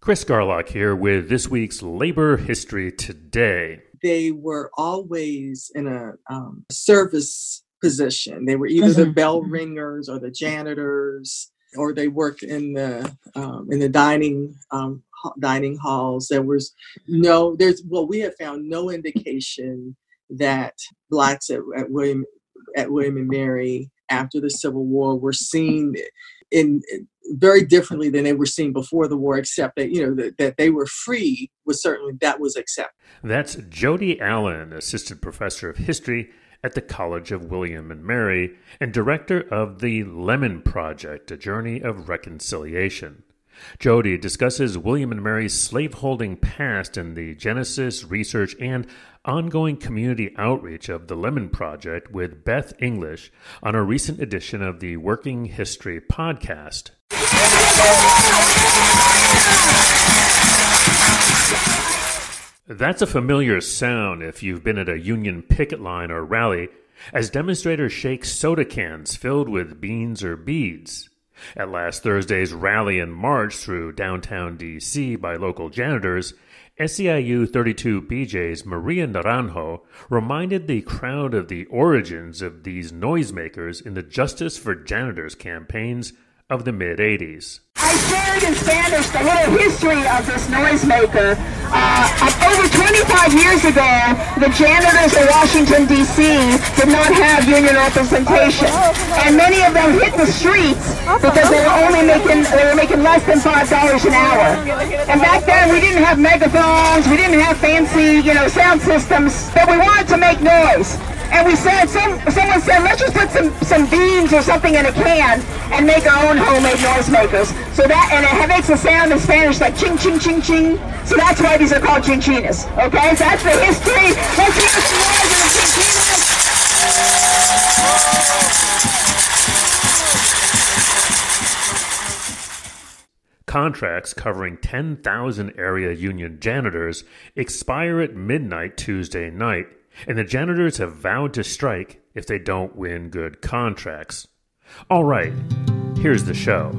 Chris Garlock here with this week's Labor History Today. They were always in a um, service position. They were either mm-hmm. the bell ringers or the janitors, or they worked in the um, in the dining um, dining halls. There was no there's well we have found no indication that blacks at, at William at William and Mary after the Civil War were seen in, very differently than they were seen before the war, except that you know that, that they were free was certainly that was accepted. That's Jody Allen, assistant professor of history at the College of William and Mary and director of the Lemon Project, a journey of reconciliation. Jody discusses William and Mary's slaveholding past in the genesis, research, and ongoing community outreach of the Lemon Project with Beth English on a recent edition of the Working History podcast. That's a familiar sound if you've been at a Union picket line or rally, as demonstrators shake soda cans filled with beans or beads. At last Thursday's rally and march through downtown D.C. by local janitors, SEIU 32BJ's Maria Naranjo reminded the crowd of the origins of these noisemakers in the Justice for Janitors campaigns of the mid 80s. I shared in Spanish the little history of this noisemaker. Uh, over 25 years ago, the janitors in Washington, D.C. did not have union representation. And many of them hit the streets because they were only making, they were making less than $5 an hour. And back then, we didn't have megaphones, we didn't have fancy, you know, sound systems, but we wanted to make noise. And we said, some, someone said, let's just put some, some beans or something in a can and make our own homemade noisemakers. So that, and it makes a sound in Spanish like ching, ching, ching, ching. So that's why these are called chinchinas. Okay, so that's the history. Let's hear some noise of the chinchinas. Contracts covering 10,000 area union janitors expire at midnight Tuesday night and the janitors have vowed to strike if they don't win good contracts. All right, here's the show.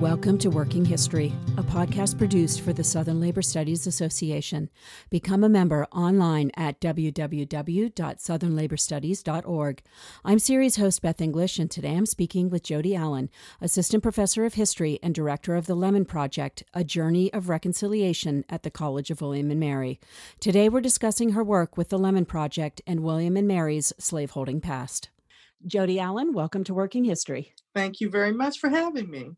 Welcome to Working History, a podcast produced for the Southern Labor Studies Association. Become a member online at www.southernlaborstudies.org. I'm series host Beth English, and today I'm speaking with Jody Allen, Assistant Professor of History and Director of the Lemon Project, a journey of reconciliation at the College of William and Mary. Today we're discussing her work with the Lemon Project and William and Mary's slaveholding past. Jody Allen, welcome to Working History. Thank you very much for having me.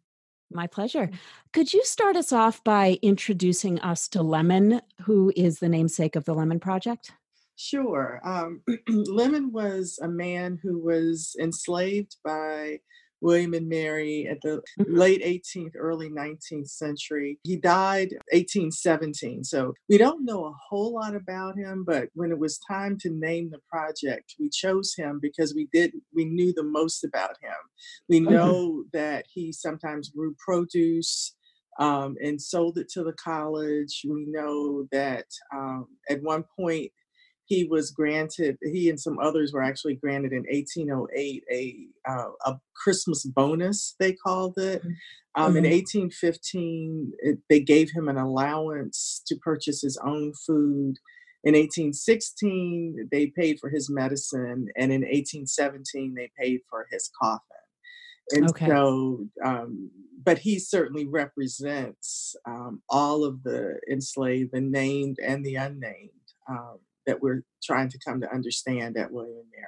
My pleasure. Could you start us off by introducing us to Lemon, who is the namesake of the Lemon Project? Sure. Um, Lemon was a man who was enslaved by William and Mary at the mm-hmm. late 18th, early 19th century. He died 1817. So we don't know a whole lot about him, but when it was time to name the project, we chose him because we did we knew the most about him. We mm-hmm. know mm-hmm. that he sometimes grew produce. Um, and sold it to the college. We know that um, at one point he was granted he and some others were actually granted in 1808 a uh, a christmas bonus they called it mm, um, mm-hmm. in 1815 it, they gave him an allowance to purchase his own food in 1816 they paid for his medicine and in 1817 they paid for his coffin and okay. so um, but he certainly represents um, all of the enslaved the named and the unnamed um, that we're trying to come to understand at William and Mary.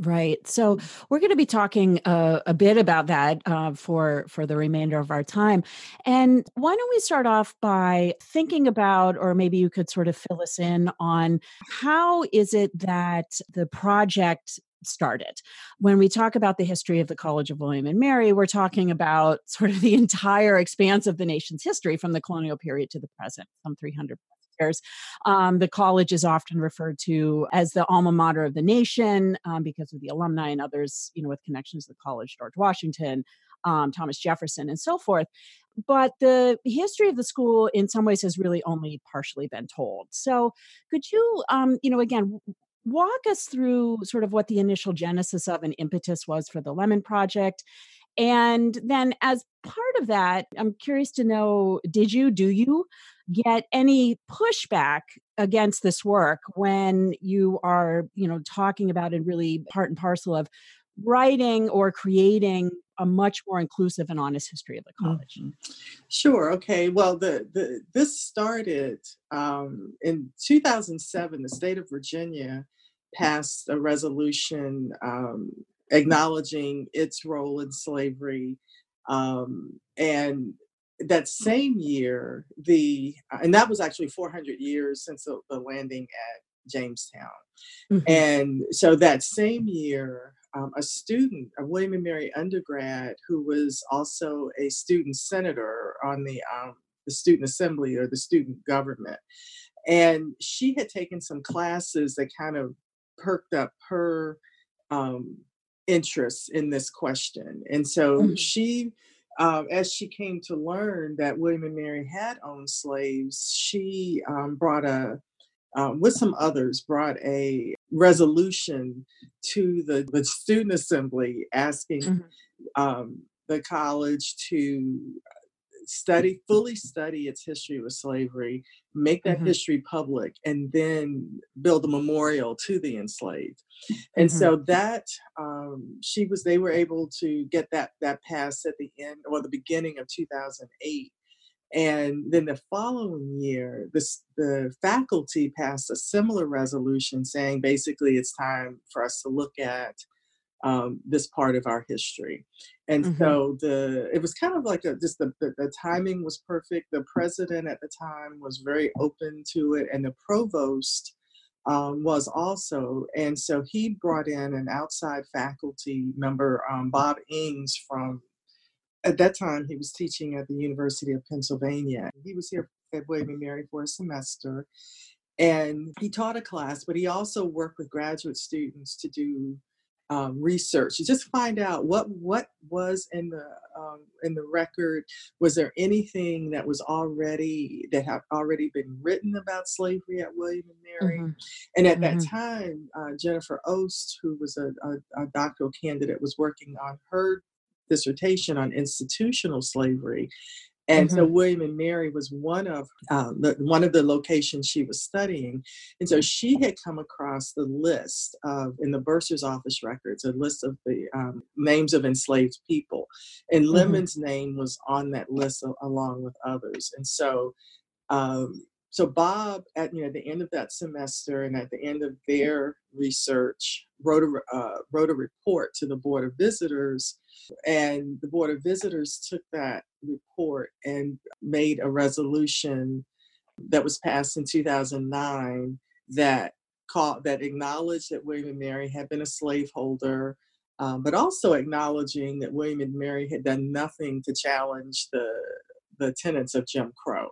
Right. So we're going to be talking uh, a bit about that uh, for for the remainder of our time. And why don't we start off by thinking about, or maybe you could sort of fill us in on how is it that the project started. When we talk about the history of the College of William and Mary, we're talking about sort of the entire expanse of the nation's history from the colonial period to the present, some 300 years. Um, the college is often referred to as the alma mater of the nation um, because of the alumni and others, you know, with connections to the college, George Washington, um, Thomas Jefferson, and so forth. But the history of the school, in some ways, has really only partially been told. So, could you, um, you know, again, walk us through sort of what the initial genesis of an impetus was for the Lemon Project And then, as part of that, I'm curious to know did you, do you get any pushback against this work when you are, you know, talking about it really part and parcel of writing or creating a much more inclusive and honest history of the college. Mm-hmm. Sure. Okay. Well, the, the this started um, in 2007. The state of Virginia passed a resolution um, acknowledging its role in slavery, um, and that same year, the and that was actually 400 years since the, the landing at Jamestown, mm-hmm. and so that same year um, a student, a William and Mary undergrad, who was also a student senator on the um, the student assembly or the student government, and she had taken some classes that kind of perked up her um, interest in this question, and so mm-hmm. she. Um, as she came to learn that William and Mary had owned slaves, she um, brought a um, with some others, brought a resolution to the, the student assembly asking mm-hmm. um, the college to study, fully study its history with slavery, make that mm-hmm. history public, and then build a memorial to the enslaved. And mm-hmm. so that um, she was, they were able to get that that passed at the end or the beginning of 2008. And then the following year, this, the faculty passed a similar resolution saying basically it's time for us to look at um, this part of our history. And mm-hmm. so the it was kind of like a, just the, the, the timing was perfect. The president at the time was very open to it, and the provost um, was also. And so he brought in an outside faculty member, um, Bob Engs from at that time he was teaching at the University of Pennsylvania. He was here at William and Mary for a semester and he taught a class, but he also worked with graduate students to do um, research to just find out what what was in the um, in the record. Was there anything that was already that had already been written about slavery at William and Mary? Mm-hmm. And at mm-hmm. that time, uh, Jennifer Oast, who was a, a, a doctoral candidate, was working on her dissertation on institutional slavery. And mm-hmm. so William and Mary was one of um, the, one of the locations she was studying, and so she had come across the list of in the bursar's office records, a list of the um, names of enslaved people, and mm-hmm. Lemon's name was on that list along with others. And so um, so Bob, at you know the end of that semester and at the end of their research, wrote a uh, wrote a report to the Board of Visitors, and the Board of Visitors took that report and made a resolution that was passed in 2009 that called that acknowledged that William and Mary had been a slaveholder. Um, but also acknowledging that William and Mary had done nothing to challenge the the tenets of Jim Crow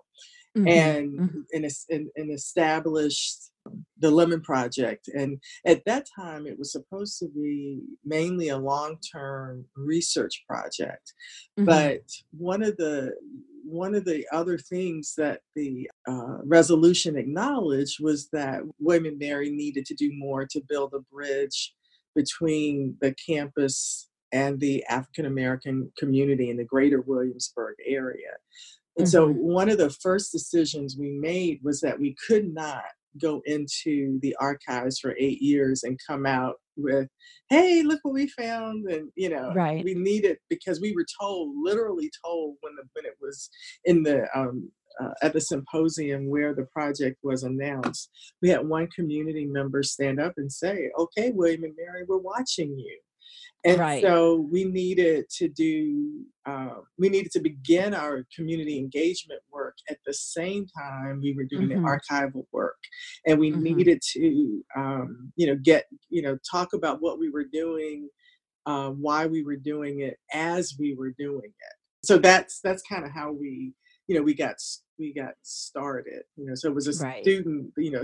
mm-hmm. and, mm-hmm. And, and, and established the Lemon Project. And at that time, it was supposed to be mainly a long term research project. Mm-hmm. But one of the one of the other things that the uh, resolution acknowledged was that William and Mary needed to do more to build a bridge between the campus and the African American community in the greater Williamsburg area. And mm-hmm. so one of the first decisions we made was that we could not go into the archives for eight years and come out with, hey, look what we found. And, you know, right. we needed, because we were told, literally told when, the, when it was in the, um, uh, at the symposium where the project was announced, we had one community member stand up and say, okay, William and Mary, we're watching you. And right. so we needed to do, uh, we needed to begin our community engagement work at the same time we were doing mm-hmm. the archival work. And we mm-hmm. needed to, um, you know, get, you know, talk about what we were doing, uh, why we were doing it as we were doing it. So that's, that's kind of how we, you know, we got we got started you know so it was a right. student you know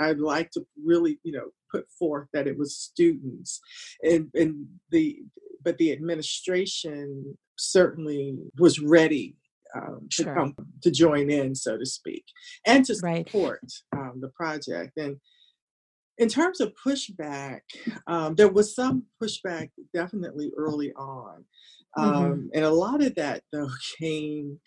i'd like to really you know put forth that it was students and and the but the administration certainly was ready um, to sure. come to join in so to speak and to support right. um, the project and in terms of pushback, um, there was some pushback definitely early on. Um, mm-hmm. And a lot of that, though, came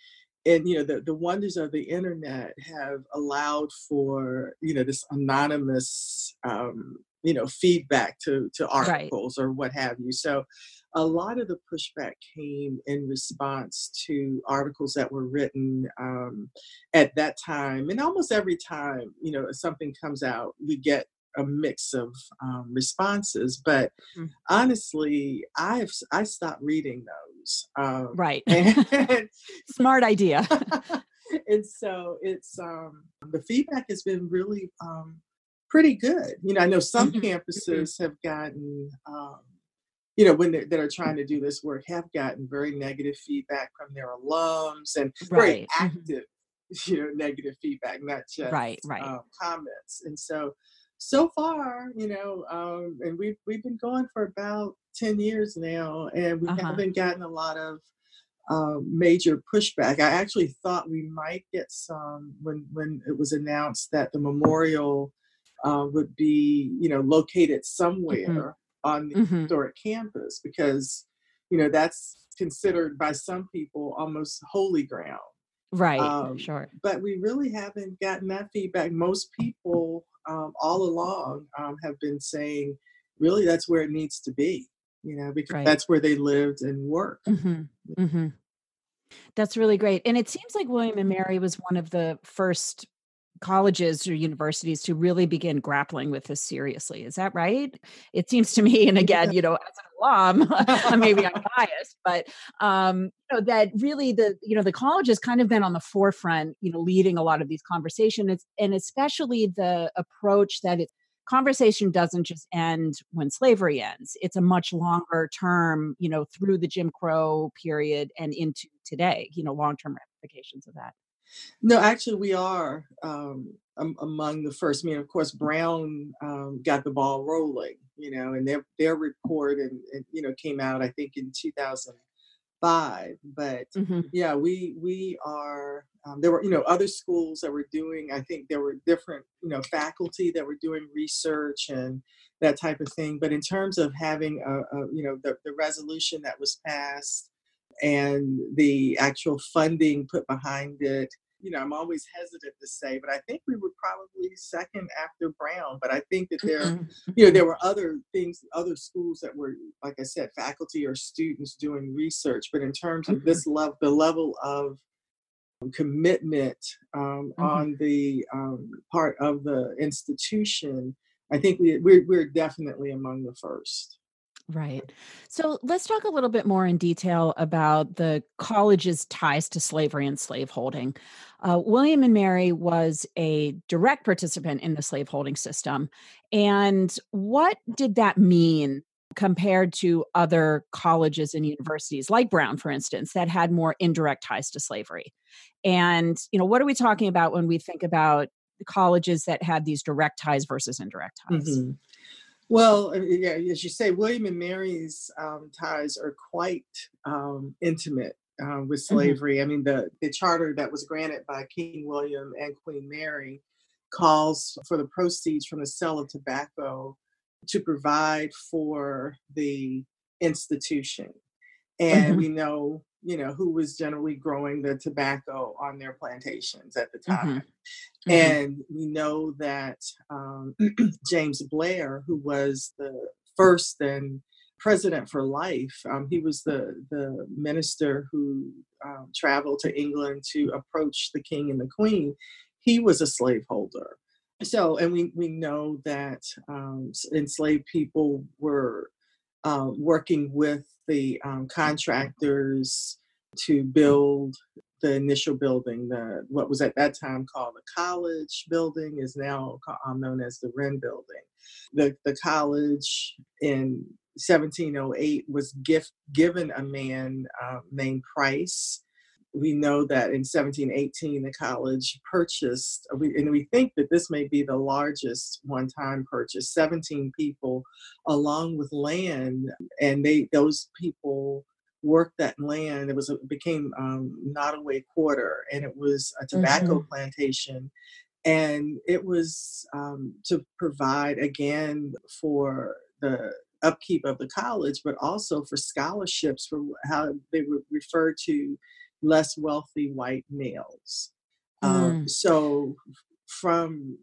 and you know the, the wonders of the internet have allowed for you know this anonymous um, you know feedback to to articles right. or what have you so a lot of the pushback came in response to articles that were written um, at that time and almost every time you know something comes out we get a mix of um, responses but mm-hmm. honestly i've i stopped reading those um, right and, smart idea and so it's um, the feedback has been really um, pretty good you know i know some mm-hmm. Mm-hmm. campuses have gotten um, you know when they that are trying to do this work have gotten very negative feedback from their alums and right. very active you know negative feedback not just right right um, comments and so so far, you know, um, and we've we've been going for about ten years now, and we uh-huh. haven't gotten a lot of uh, major pushback. I actually thought we might get some when when it was announced that the memorial uh, would be, you know, located mm-hmm. somewhere mm-hmm. on the mm-hmm. historic campus because, you know, that's considered by some people almost holy ground. Right. Um, sure. But we really haven't gotten that feedback. Most people um, all along um, have been saying, really, that's where it needs to be, you know, because right. that's where they lived and worked. Mm-hmm. Mm-hmm. That's really great. And it seems like William and Mary was one of the first colleges or universities to really begin grappling with this seriously. Is that right? It seems to me, and again, you know, as an alum, maybe I'm biased, but um, you know, that really the you know the college has kind of been on the forefront, you know, leading a lot of these conversations, and especially the approach that it conversation doesn't just end when slavery ends it's a much longer term you know through the jim crow period and into today you know long term ramifications of that no, actually, we are um, among the first. I mean, of course, Brown um, got the ball rolling, you know, and their their report and, and you know came out I think in 2005. But mm-hmm. yeah, we we are. Um, there were you know other schools that were doing. I think there were different you know faculty that were doing research and that type of thing. But in terms of having a, a you know the, the resolution that was passed and the actual funding put behind it. You know, I'm always hesitant to say, but I think we were probably second after Brown. But I think that there, mm-hmm. you know, there were other things, other schools that were, like I said, faculty or students doing research. But in terms mm-hmm. of this level, the level of commitment um, mm-hmm. on the um, part of the institution, I think we, we're, we're definitely among the first. Right. So let's talk a little bit more in detail about the college's ties to slavery and slaveholding. Uh, William and Mary was a direct participant in the slaveholding system. And what did that mean compared to other colleges and universities, like Brown, for instance, that had more indirect ties to slavery? And, you know, what are we talking about when we think about the colleges that had these direct ties versus indirect ties? Mm-hmm. Well, uh, yeah, as you say, William and Mary's um, ties are quite um, intimate uh, with mm-hmm. slavery. Mm-hmm. I mean, the, the charter that was granted by King William and Queen Mary calls for the proceeds from the sale of tobacco to provide for the institution. And mm-hmm. we know you know, who was generally growing the tobacco on their plantations at the mm-hmm. time. Mm-hmm. And we know that um, James Blair, who was the first and president for life, um, he was the, the minister who um, traveled to England to approach the king and the queen. He was a slaveholder. So, and we, we know that um, enslaved people were uh, working with the um, contractors to build the initial building. The what was at that time called the college building is now um, known as the Wren building. The the college in 1708 was gift given a man uh, named Price. We know that in 1718 the college purchased, and we think that this may be the largest one-time purchase. 17 people, along with land, and they those people worked that land. It was a, it became um, Nottoway Quarter, and it was a tobacco mm-hmm. plantation. and it was um, to provide again for the upkeep of the college, but also for scholarships for how they would refer to less wealthy white males. Um, mm. Um, so from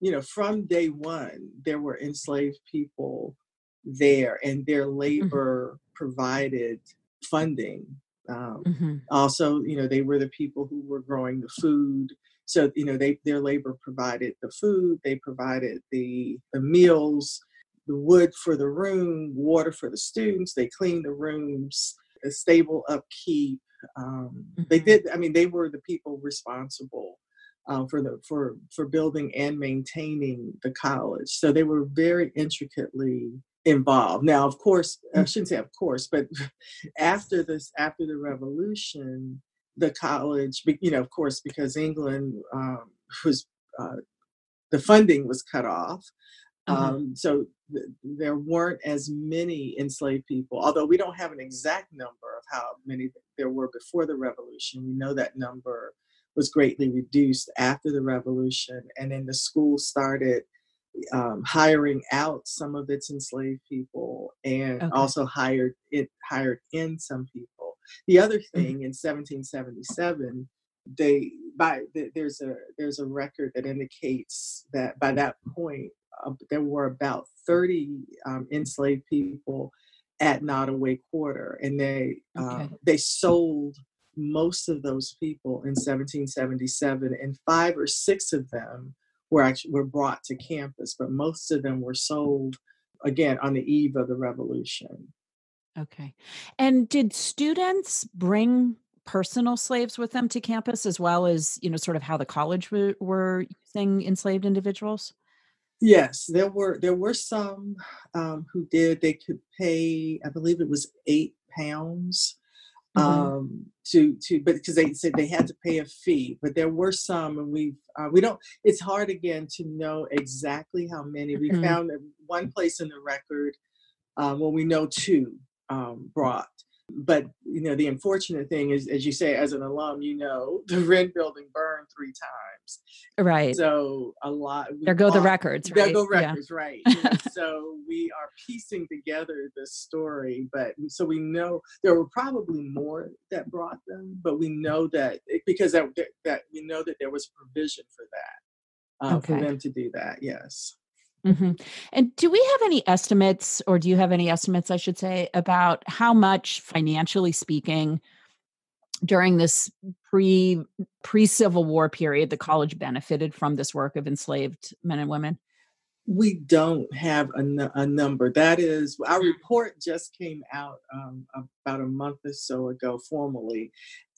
you know from day one, there were enslaved people there, and their mm-hmm. labor mm-hmm. provided funding. Um, mm-hmm. Also, you know, they were the people who were growing the food. So, you know, they their labor provided the food, they provided the the meals, the wood for the room, water for the students. They cleaned the rooms, a stable upkeep. Um, mm-hmm. They did. I mean, they were the people responsible uh, for the for for building and maintaining the college. So they were very intricately involved. Now, of course, I mm. shouldn't say of course, but after this, after the revolution, the college, you know, of course, because England um, was uh, the funding was cut off. Uh-huh. Um, so th- there weren't as many enslaved people, although we don't have an exact number of how many there were before the revolution. We know that number was greatly reduced after the revolution, and then the school started um, hiring out some of its enslaved people and okay. also hired it hired in some people. The other mm-hmm. thing mm-hmm. in 1777, they by there's a there's a record that indicates that by that point uh, there were about 30 um, enslaved people at Nottoway Quarter, and they uh, okay. they sold most of those people in 1777, and five or six of them were actually were brought to campus, but most of them were sold again on the eve of the revolution. Okay, and did students bring personal slaves with them to campus as well as you know sort of how the college were, were using enslaved individuals Yes, there were there were some um, who did. They could pay, I believe it was eight pounds mm-hmm. um, to to, but because they said they had to pay a fee. But there were some, and we uh, we don't. It's hard again to know exactly how many. We mm-hmm. found one place in the record. Um, well, we know two um, brought but you know the unfortunate thing is as you say as an alum you know the Wren building burned three times right so a lot there go the records right? there go records yeah. right so we are piecing together this story but so we know there were probably more that brought them but we know that because that, that we know that there was provision for that uh, okay. for them to do that yes Mm-hmm. And do we have any estimates, or do you have any estimates, I should say, about how much financially speaking during this pre pre Civil War period the college benefited from this work of enslaved men and women? We don't have a, a number. That is, our mm. report just came out um, about a month or so ago formally,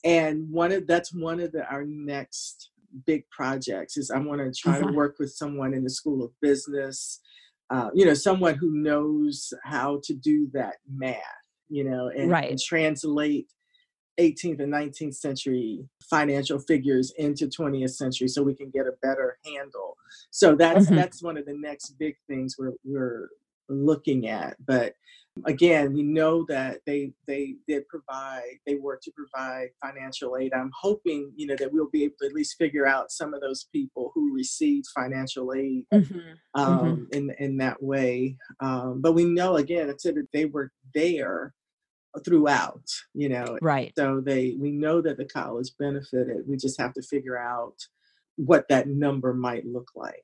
and one of that's one of the, our next big projects is I want to try to mm-hmm. work with someone in the School of Business, uh, you know, someone who knows how to do that math, you know, and, right. and translate 18th and 19th century financial figures into 20th century so we can get a better handle. So that's mm-hmm. that's one of the next big things we're we're looking at. But again, we know that they they did provide, they work to provide financial aid. I'm hoping, you know, that we'll be able to at least figure out some of those people who received financial aid mm-hmm. Um, mm-hmm. in in that way. Um, but we know again, it's said that they were there throughout, you know. Right. So they we know that the college benefited. We just have to figure out what that number might look like.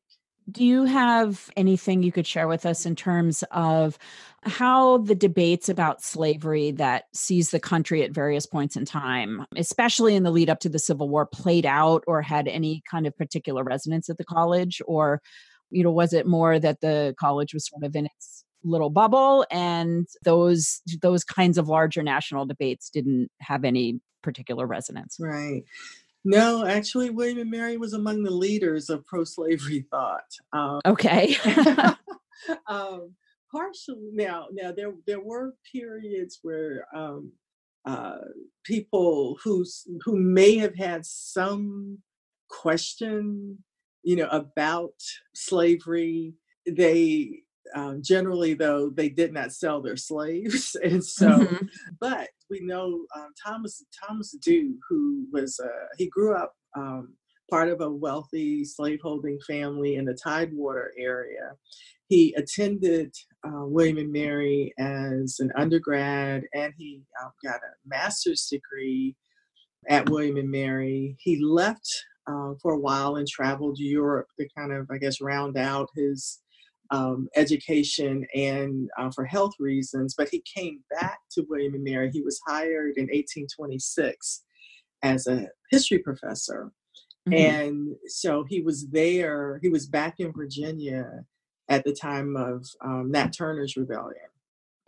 Do you have anything you could share with us in terms of how the debates about slavery that seized the country at various points in time, especially in the lead up to the Civil War, played out or had any kind of particular resonance at the college? Or, you know, was it more that the college was sort of in its little bubble and those those kinds of larger national debates didn't have any particular resonance? Right. No, actually, William and Mary was among the leaders of pro-slavery thought. Um, okay. um, partially now, now there there were periods where um, uh, people who who may have had some question, you know, about slavery, they um, generally, though, they did not sell their slaves, and so. Mm-hmm. But we know um, Thomas Thomas Dew, who was uh, he grew up um, part of a wealthy slaveholding family in the Tidewater area. He attended uh, William and Mary as an undergrad, and he uh, got a master's degree at William and Mary. He left uh, for a while and traveled Europe to kind of, I guess, round out his um, education and uh, for health reasons. But he came back to William and Mary. He was hired in 1826 as a history professor. Mm-hmm. And so he was there, he was back in Virginia at the time of um, Nat Turner's rebellion.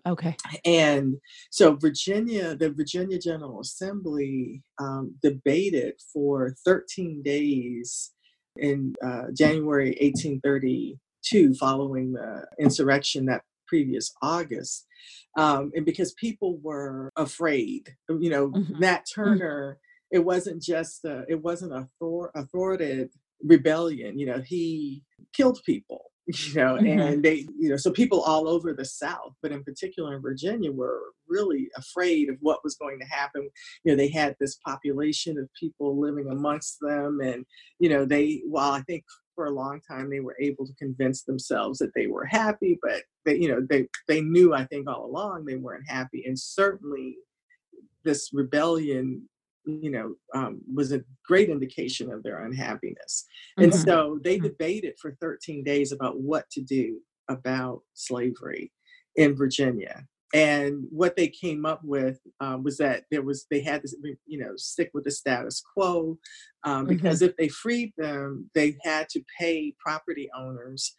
Okay. And so Virginia, the Virginia General Assembly um, debated for 13 days in uh, January 1832, following the insurrection that previous August. Um, and because people were afraid, you know, mm-hmm. Nat mm-hmm. Turner, mm-hmm. it wasn't just, a, it wasn't a author- authoritative rebellion, you know, he killed people you know, mm-hmm. and they, you know, so people all over the South, but in particular in Virginia, were really afraid of what was going to happen. You know, they had this population of people living amongst them, and you know, they, while I think for a long time they were able to convince themselves that they were happy, but they, you know, they they knew I think all along they weren't happy, and certainly this rebellion you know, um, was a great indication of their unhappiness. And mm-hmm. so they mm-hmm. debated for 13 days about what to do about slavery in Virginia. And what they came up with um, was that there was they had to you know stick with the status quo um, because mm-hmm. if they freed them, they had to pay property owners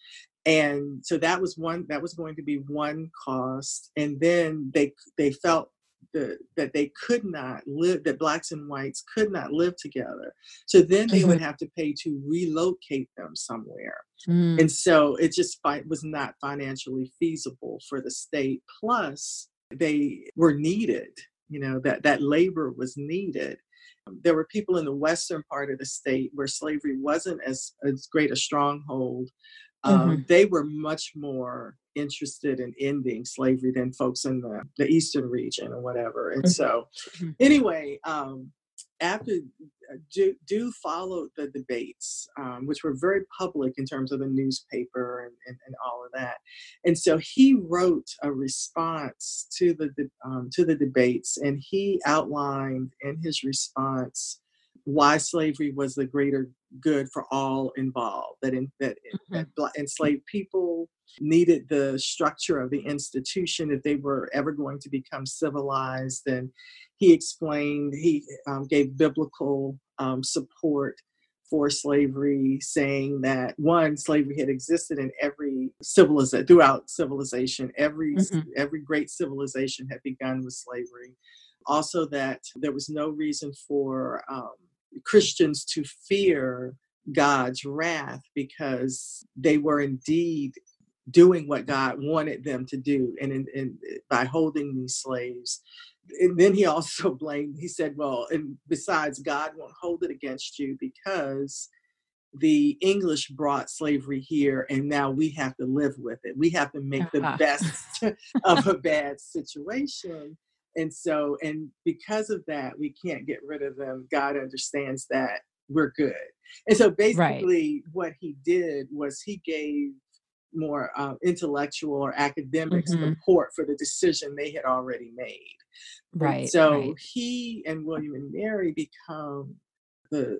and so that was one that was going to be one cost and then they they felt the, that they could not live, that blacks and whites could not live together. So then they would mm-hmm. have to pay to relocate them somewhere. Mm. And so it just was not financially feasible for the state. Plus, they were needed, you know, that, that labor was needed. There were people in the western part of the state where slavery wasn't as, as great a stronghold um, mm-hmm. they were much more interested in ending slavery than folks in the, the eastern region or whatever. And mm-hmm. so, mm-hmm. anyway, um, after uh, Dew, Dew followed the debates, um, which were very public in terms of the newspaper and, and, and, all of that. And so he wrote a response to the um, to the debates, and he outlined in his response why slavery was the greater good for all involved. That, in, that, mm-hmm. that enslaved people needed the structure of the institution if they were ever going to become civilized. And he explained, he um, gave biblical um, support for slavery, saying that one, slavery had existed in every civilization throughout civilization. Every mm-hmm. every great civilization had begun with slavery. Also, that there was no reason for um, Christians to fear God's wrath because they were indeed doing what God wanted them to do, and, in, in, by holding these slaves. And then he also blamed. He said, "Well, and besides, God won't hold it against you because." the English brought slavery here, and now we have to live with it. We have to make the best of a bad situation and so and because of that we can't get rid of them god understands that we're good and so basically right. what he did was he gave more uh, intellectual or academic mm-hmm. support for the decision they had already made right and so right. he and william and mary become the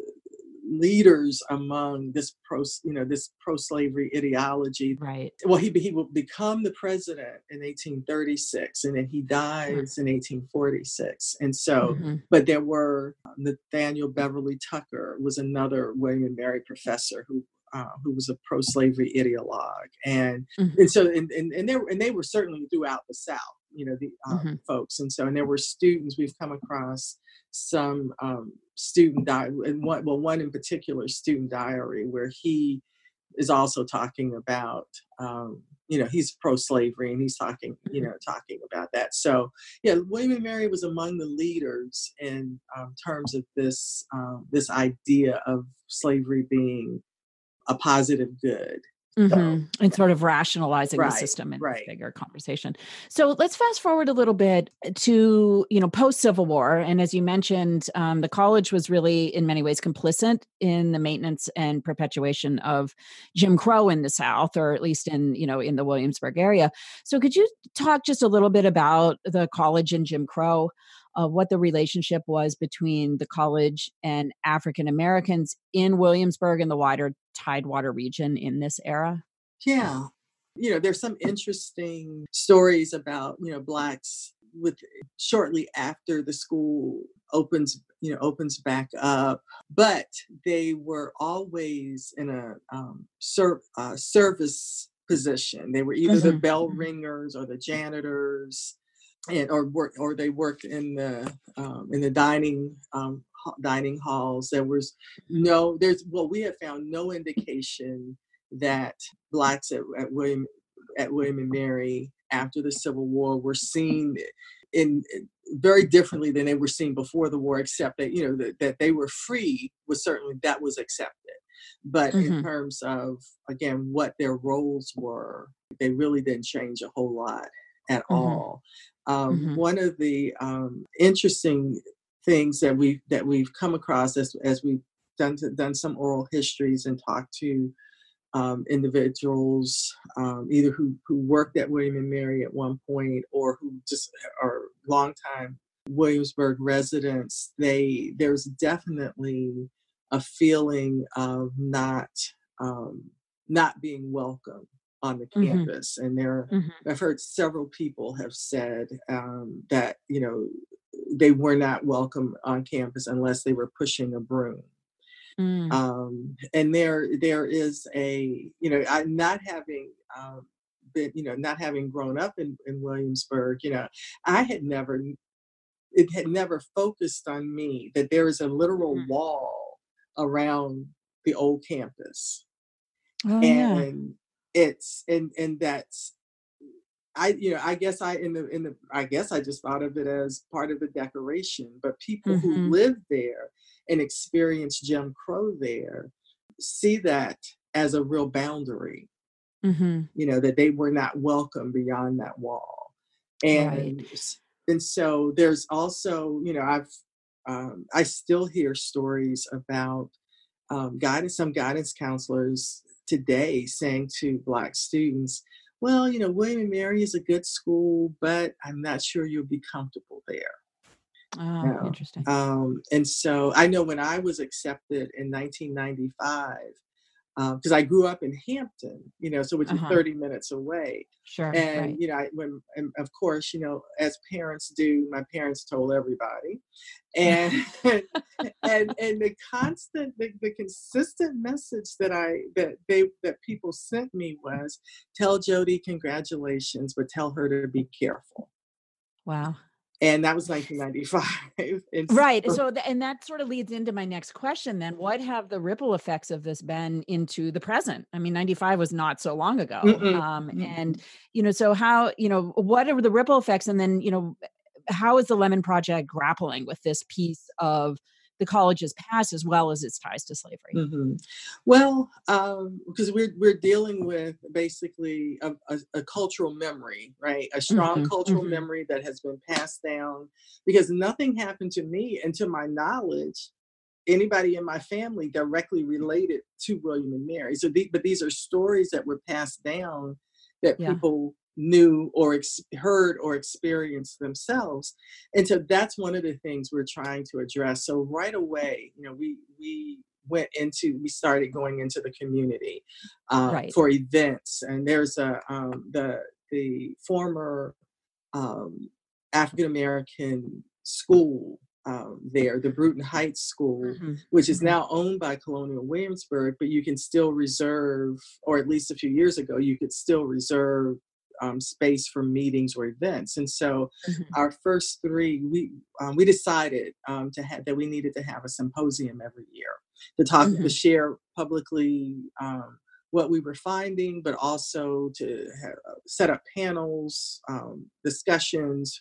leaders among this pro you know this pro-slavery ideology right well he, he will become the president in 1836 and then he dies in 1846 and so mm-hmm. but there were nathaniel beverley tucker was another william and mary professor who uh, who was a pro-slavery ideologue, and mm-hmm. and so and, and and they and they were certainly throughout the South, you know, the um, mm-hmm. folks, and so and there were students we've come across some um, student diary, well, one in particular student diary where he is also talking about, um, you know, he's pro-slavery and he's talking, you know, talking about that. So, yeah, William and Mary was among the leaders in um, terms of this um, this idea of slavery being a positive good Mm-hmm. So, and sort of rationalizing right, the system in right. this bigger conversation. So let's fast forward a little bit to you know post Civil War, and as you mentioned, um, the college was really in many ways complicit in the maintenance and perpetuation of Jim Crow in the South, or at least in you know in the Williamsburg area. So could you talk just a little bit about the college and Jim Crow? Uh, what the relationship was between the college and African Americans in Williamsburg and the wider Tidewater region in this era? Yeah. You know, there's some interesting stories about, you know, blacks with shortly after the school opens you know opens back up but they were always in a um, ser- uh, service position they were either mm-hmm. the bell mm-hmm. ringers or the janitors and or work or they worked in the um, in the dining um, dining halls. There was no there's well we have found no indication that blacks at, at William at William and Mary after the Civil War were seen in, very differently than they were seen before the war, except that you know that, that they were free was certainly that was accepted. But mm-hmm. in terms of again what their roles were, they really didn't change a whole lot at mm-hmm. all. Um, mm-hmm. One of the um, interesting things that we that we've come across as as we've done to, done some oral histories and talked to um, individuals um, either who who worked at William and Mary at one point or who just are longtime Williamsburg residents. They there's definitely a feeling of not um, not being welcome on the mm-hmm. campus and there mm-hmm. i've heard several people have said um, that you know they were not welcome on campus unless they were pushing a broom mm. um, and there there is a you know i not having um, been you know not having grown up in, in williamsburg you know i had never it had never focused on me that there is a literal mm. wall around the old campus oh, and it's and and that's I you know I guess I in the in the I guess I just thought of it as part of the decoration, but people mm-hmm. who live there and experience Jim Crow there see that as a real boundary. Mm-hmm. You know that they were not welcome beyond that wall, and right. and so there's also you know I've um, I still hear stories about um, guidance some guidance counselors today saying to black students, well, you know, William and Mary is a good school, but I'm not sure you'll be comfortable there. Oh, interesting. Um, and so I know when I was accepted in 1995, because um, I grew up in Hampton, you know, so which uh-huh. is 30 minutes away. Sure. And right. you know, I, when and of course, you know, as parents do, my parents told everybody, and and and the constant, the, the consistent message that I that they that people sent me was, tell Jody congratulations, but tell her to be careful. Wow and that was 1995 right so and that sort of leads into my next question then what have the ripple effects of this been into the present i mean 95 was not so long ago Mm-mm. um, and you know so how you know what are the ripple effects and then you know how is the lemon project grappling with this piece of the college's past as well as its ties to slavery? Mm-hmm. Well, because um, we're we're dealing with basically a, a, a cultural memory, right? A strong mm-hmm. cultural mm-hmm. memory that has been passed down. Because nothing happened to me, and to my knowledge, anybody in my family directly related to William and Mary. So, the, but these are stories that were passed down that yeah. people knew or ex- heard or experienced themselves and so that's one of the things we're trying to address so right away you know we we went into we started going into the community uh, right. for events and there's a um, the the former um, african american school um, there, the Bruton Heights School, mm-hmm. which is mm-hmm. now owned by Colonial Williamsburg, but you can still reserve, or at least a few years ago, you could still reserve um, space for meetings or events. And so mm-hmm. our first three, we um, we decided um, to have that we needed to have a symposium every year to talk mm-hmm. to share publicly um, what we were finding, but also to have, uh, set up panels, um, discussions.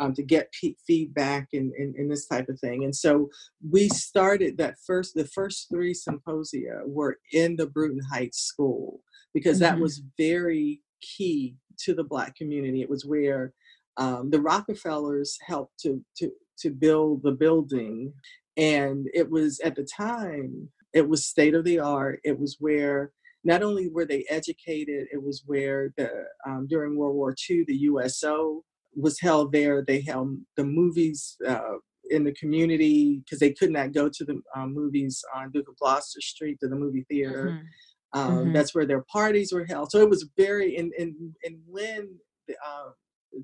Um, to get p- feedback and, and, and, this type of thing. And so we started that first, the first three symposia were in the Bruton Heights School because mm-hmm. that was very key to the black community. It was where um, the Rockefellers helped to to to build the building, and it was at the time it was state of the art. It was where not only were they educated, it was where the um, during World War II the USO was held there. They held the movies uh, in the community because they could not go to the um, movies on Duke of Gloucester Street to the movie theater. Mm-hmm. Um, mm-hmm. That's where their parties were held. So it was very and and and when uh,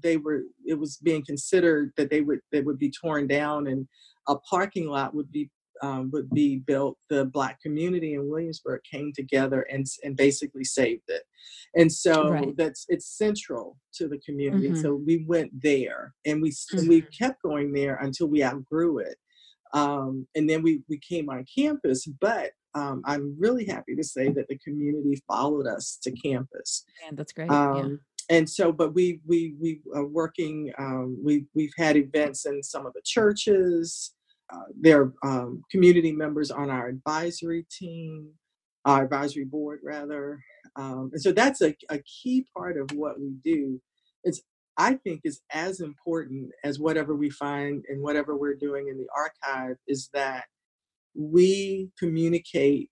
they were, it was being considered that they would they would be torn down and a parking lot would be um, would be built, the black community in Williamsburg came together and and basically saved it. And so right. that's it's central to the community. Mm-hmm. So we went there and we mm-hmm. we kept going there until we outgrew it. Um, and then we we came on campus, but um, I'm really happy to say that the community followed us to campus. And that's great. Um, yeah and so but we we we are working um, we we've had events in some of the churches uh, they're um, community members on our advisory team, our advisory board rather. Um, and so that's a, a key part of what we do. It's I think is as important as whatever we find and whatever we're doing in the archive is that we communicate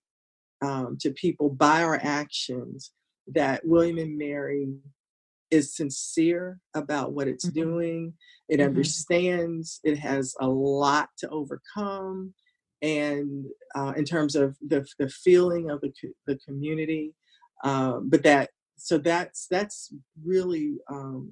um, to people by our actions that William and Mary is sincere about what it's mm-hmm. doing. It mm-hmm. understands. It has a lot to overcome, and uh, in terms of the the feeling of the the community, uh, but that so that's that's really um,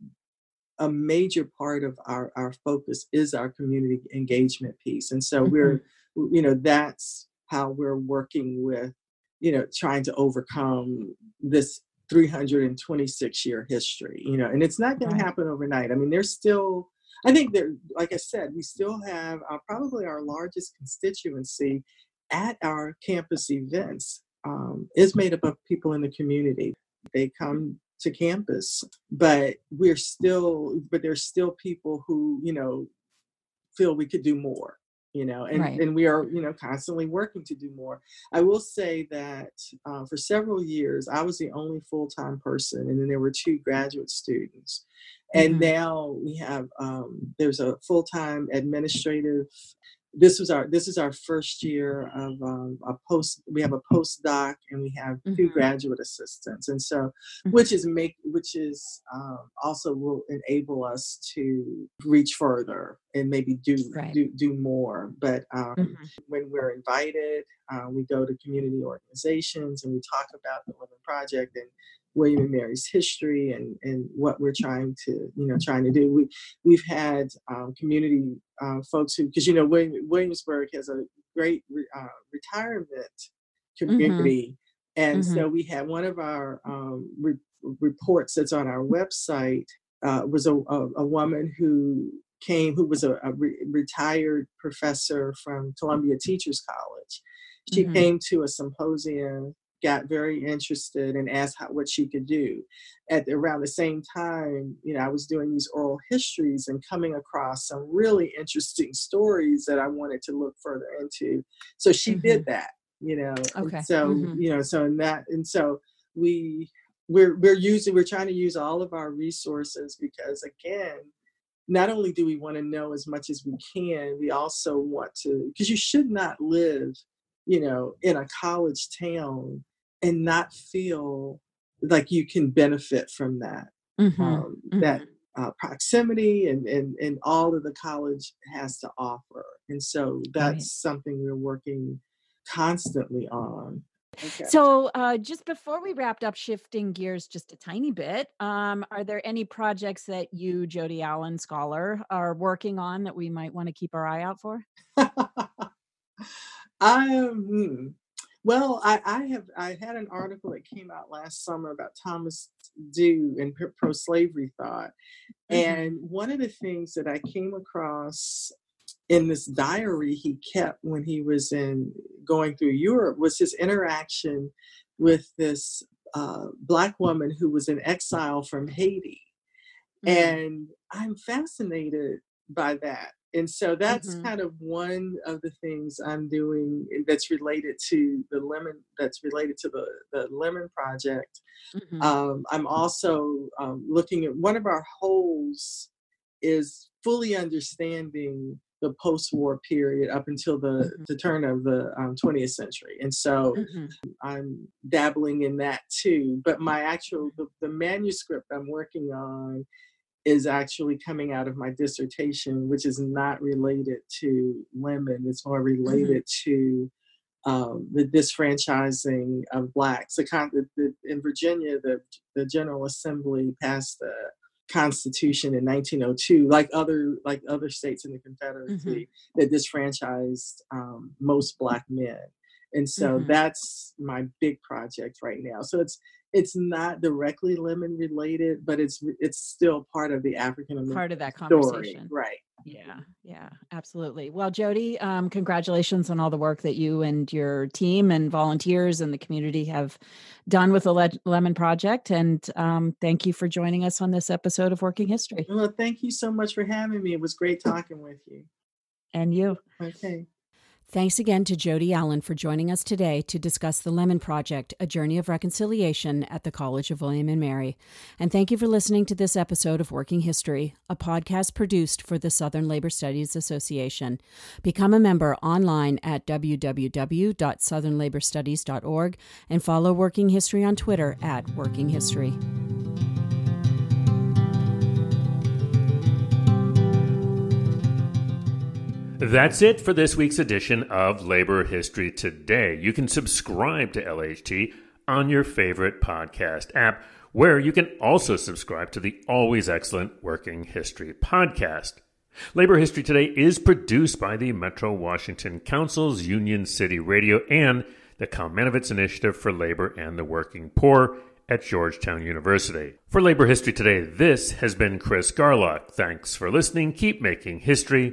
a major part of our our focus is our community engagement piece, and so mm-hmm. we're you know that's how we're working with you know trying to overcome this 326 year history you know and it's not going right. to happen overnight. I mean there's still i think that like i said we still have uh, probably our largest constituency at our campus events um, is made up of people in the community. They come to campus but we're still but there's still people who you know feel we could do more you know and, right. and we are you know constantly working to do more i will say that uh, for several years i was the only full-time person and then there were two graduate students and mm-hmm. now we have um, there's a full-time administrative this was our this is our first year of um, a post we have a postdoc and we have mm-hmm. two graduate assistants and so mm-hmm. which is make which is um, also will enable us to reach further and maybe do right. do, do more but um, mm-hmm. when we're invited uh, we go to community organizations and we talk about the Lemon Project and William and Mary's history and, and what we're trying to, you know, trying to do. We, we've had um, community uh, folks who, because, you know, William, Williamsburg has a great re, uh, retirement mm-hmm. community. Mm-hmm. And mm-hmm. so we had one of our um, re- reports that's on our website uh, was a, a, a, woman who came, who was a, a re- retired professor from Columbia Teachers College. She mm-hmm. came to a symposium got very interested and asked how, what she could do. At around the same time, you know, I was doing these oral histories and coming across some really interesting stories that I wanted to look further into. So she mm-hmm. did that, you know. Okay. And so mm-hmm. you know, so in that, and so we we're we're using we're trying to use all of our resources because again not only do we want to know as much as we can we also want to because you should not live you know in a college town and not feel like you can benefit from that mm-hmm. Um, mm-hmm. that uh, proximity and, and and all of the college has to offer and so that's right. something we're working constantly on Okay. So, uh, just before we wrapped up, shifting gears just a tiny bit, um, are there any projects that you, Jody Allen Scholar, are working on that we might want to keep our eye out for? um, hmm. Well, I, I have I had an article that came out last summer about Thomas Dew and pro slavery thought, mm-hmm. and one of the things that I came across in this diary he kept when he was in going through Europe was his interaction with this uh, black woman who was in exile from Haiti, mm-hmm. and I'm fascinated by that And so that's Mhm. kind of one of the things I'm doing that's related to the lemon, that's related to the, the lemon project. Mhm. Um, I'm also um, looking at one of our holes is fully understanding the post-war period up until the, Mhm. the turn of the um, 20th century. And so Mhm. I'm dabbling in that too. But my actual the, the manuscript I'm working on is actually coming out of my dissertation, which is not related to women. It's more related to um, the disfranchising of blacks. The, con- the, the, in Virginia, the the General Assembly passed the Constitution in 1902, like other like other states in the Confederacy, that disfranchised um, most black men. And so Mhm. that's my big project right now. So it's it's not directly lemon related, but it's it's still part of the African American Part of that story, conversation. right? Yeah, yeah, absolutely. Well, Jody, um, congratulations on all the work that you and your team and volunteers and the community have done with the Le- Lemon Project. And um, thank you for joining us on this episode of Working History. Well, thank you so much for having me. It was great talking with you. And you. Okay. Thanks again to Jody Allen for joining us today to discuss the Lemon Project, a journey of reconciliation at the College of William and Mary. And thank you for listening to this episode of Working History, a podcast produced for the Southern Labor Studies Association. Become a member online at www.southernlaborstudies.org and follow Working History on Twitter at Working History. That's it for this week's edition of Labor History Today. You can subscribe to LHT on your favorite podcast app, where you can also subscribe to the always excellent Working History podcast. Labor History Today is produced by the Metro Washington Council's Union City Radio and the Kalmanovitz Initiative for Labor and the Working Poor at Georgetown University. For Labor History Today, this has been Chris Garlock. Thanks for listening. Keep making history